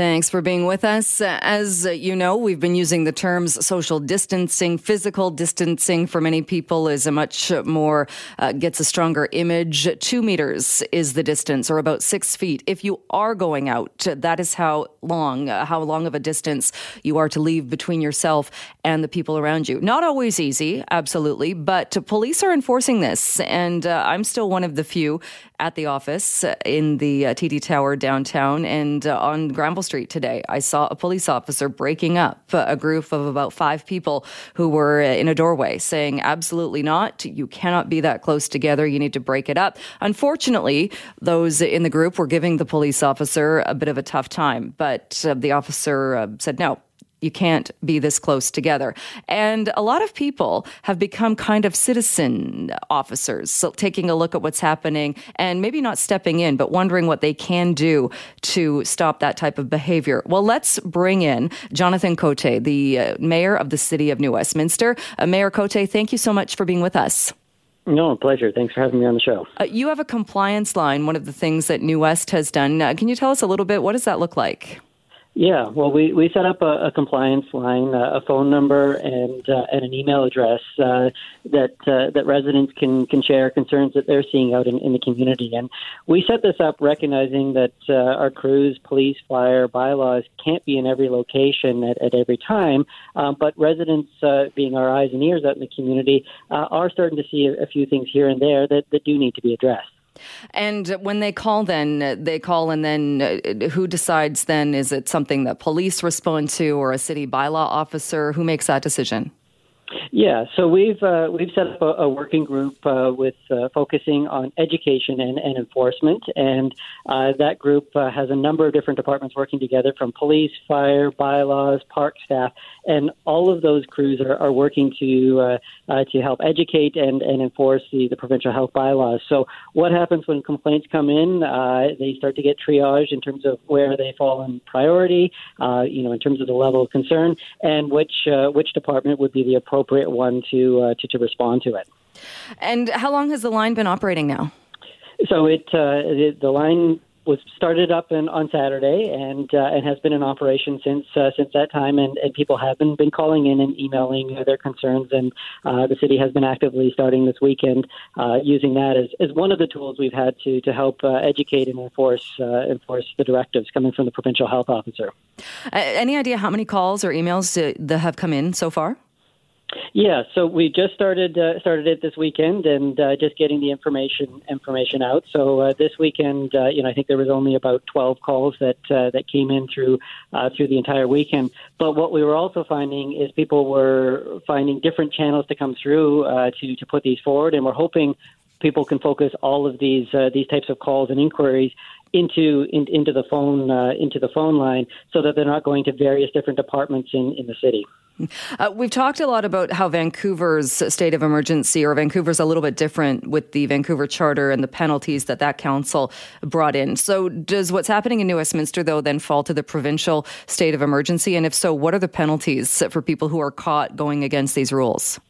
Thanks for being with us. As you know, we've been using the terms social distancing. Physical distancing for many people is a much more, uh, gets a stronger image. Two meters is the distance, or about six feet. If you are going out, that is how long, uh, how long of a distance you are to leave between yourself and the people around you. Not always easy, absolutely, but police are enforcing this. And uh, I'm still one of the few at the office in the uh, TD Tower downtown and uh, on Granville Street today. I saw a police officer breaking up a group of about five people who were in a doorway saying, absolutely not. You cannot be that close together. You need to break it up. Unfortunately, those in the group were giving the police officer a bit of a tough time, but uh, the officer uh, said, no, you can't be this close together. And a lot of people have become kind of citizen officers, so taking a look at what's happening and maybe not stepping in, but wondering what they can do to stop that type of behavior. Well, let's bring in Jonathan Cote, the uh, mayor of the city of New Westminster. Uh, mayor Cote, thank you so much for being with us. No, pleasure. Thanks for having me on the show. Uh, you have a compliance line, one of the things that New West has done. Uh, can you tell us a little bit? What does that look like? Yeah, well, we, we set up a, a compliance line, uh, a phone number, and uh, and an email address uh, that uh, that residents can can share concerns that they're seeing out in, in the community. And we set this up recognizing that uh, our crews, police, fire, bylaws can't be in every location at, at every time, um, but residents, uh, being our eyes and ears out in the community, are starting to see a, a few things here and there that, that do need to be addressed. And when they call, then they call, and then uh, who decides? Then is it something that police respond to, or a city bylaw officer? Who makes that decision? Yeah, so we've uh, we've set up a, a working group uh, with uh, focusing on education and, and enforcement, and uh, that group uh, has a number of different departments working together, from police, fire, bylaws, park staff, and all of those crews are, are working to uh, to help educate and, and enforce the, the provincial health bylaws. So, what happens when complaints come in? they start to get triaged in terms of where they fall in priority, you know, in terms of the level of concern, and which which department would be the appropriate appropriate one to, uh, to, to respond to it. And how long has the line been operating now? So it uh, the line was started up in, on Saturday and uh, and has been in operation since uh, since that time. And, and people have been, been calling in and emailing their concerns. And uh, the city has been actively starting this weekend uh, using that as, as one of the tools we've had to to help uh, educate and enforce uh, enforce the directives coming from the provincial health officer. any idea how many calls or emails that have come in so far? Yeah, so we just started uh, started it this weekend, and uh, just getting the information information out. So uh, this weekend, uh, you know, I think there was only about twelve calls that uh, that came in through uh, through the entire weekend. But what we were also finding is people were finding different channels to come through uh, to to put these forward, and we're hoping people can focus all of these these types of calls and inquiries into in, into the phone into the phone line, so that they're not going to various different departments in in the city. Uh, we've talked a lot about how Vancouver's state of emergency, or Vancouver's a little bit different with the Vancouver Charter and the penalties that that council brought in. So, does what's happening in New Westminster, though, then fall to the provincial state of emergency? And if so, what are the penalties for people who are caught going against these rules?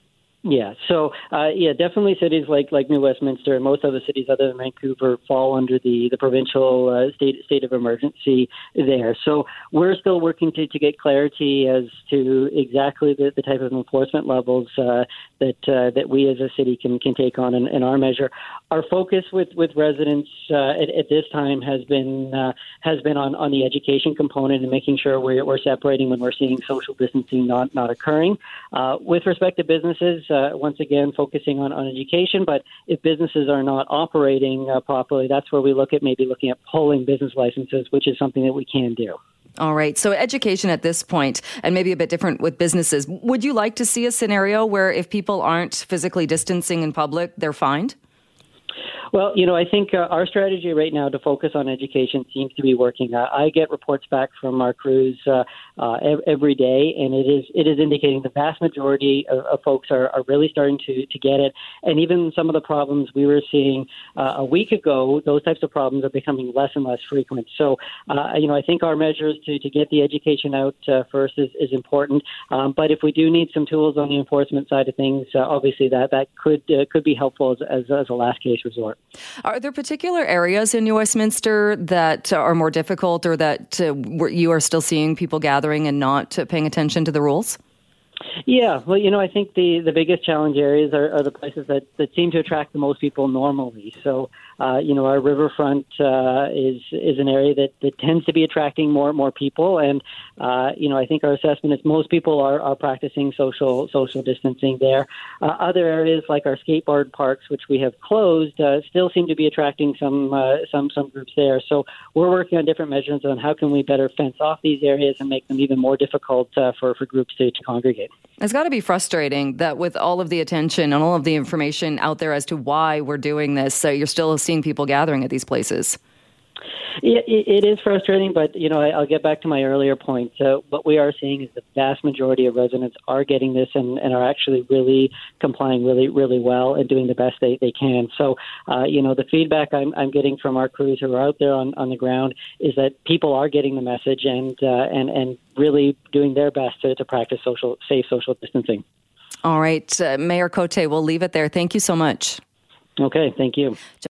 Yeah, so uh, yeah, definitely cities like like New Westminster and most other cities other than Vancouver fall under the the provincial uh, state state of emergency there. So we're still working to, to get clarity as to exactly the, the type of enforcement levels uh, that uh, that we as a city can can take on in, in our measure. Our focus with with residents uh, at, at this time has been uh, has been on on the education component and making sure we're, we're separating when we're seeing social distancing not not occurring. with respect to businesses uh, once again focusing on, on education. But if businesses are not operating uh, properly, that's where we look at maybe looking at pulling business licenses, which is something that we can do. All right. So, education at this point, and maybe a bit different with businesses. Would you like to see a scenario where if people aren't physically distancing in public, they're fined? Well, you know, I think uh, our strategy right now to focus on education seems to be working. Uh, I get reports back from our crews uh, uh, every day, and it is it is indicating the vast majority of, of folks are, are really starting to to get it. And even some of the problems we were seeing uh, a week ago, those types of problems are becoming less and less frequent. So, uh, you know, I think our measures to to get the education out uh, first is, is important. Um, but if we do need some tools on the enforcement side of things, uh, obviously that that could uh, could be helpful as, as, as a last case resort. Are there particular areas in New Westminster that are more difficult or that you are still seeing people gathering and not paying attention to the rules? Yeah, well, you know, I think the, the biggest challenge areas are, are the places that, that seem to attract the most people normally. So, uh, you know, our riverfront uh, is is an area that, that tends to be attracting more and more people, and uh, you know, I think our assessment is most people are, are practicing social social distancing there. Uh, other areas like our skateboard parks, which we have closed, uh, still seem to be attracting some uh, some some groups there. So we're working on different measures on how can we better fence off these areas and make them even more difficult for for groups to, to congregate. It's got to be frustrating that with all of the attention and all of the information out there as to why we're doing this, so you're still seeing people gathering at these places. It, it is frustrating, but you know, I, will get back to my earlier point. So, what we are seeing is the vast majority of residents are getting this and, and are actually really complying really, really well and doing the best they, they can. So, uh, you know, the feedback I'm, I'm getting from our crews who are out there on, on the ground is that people are getting the message and uh, and and really doing their best to, to practice social, safe social distancing. All right, uh, Mayor Cote, we'll leave it there. Thank you so much. Okay, thank you.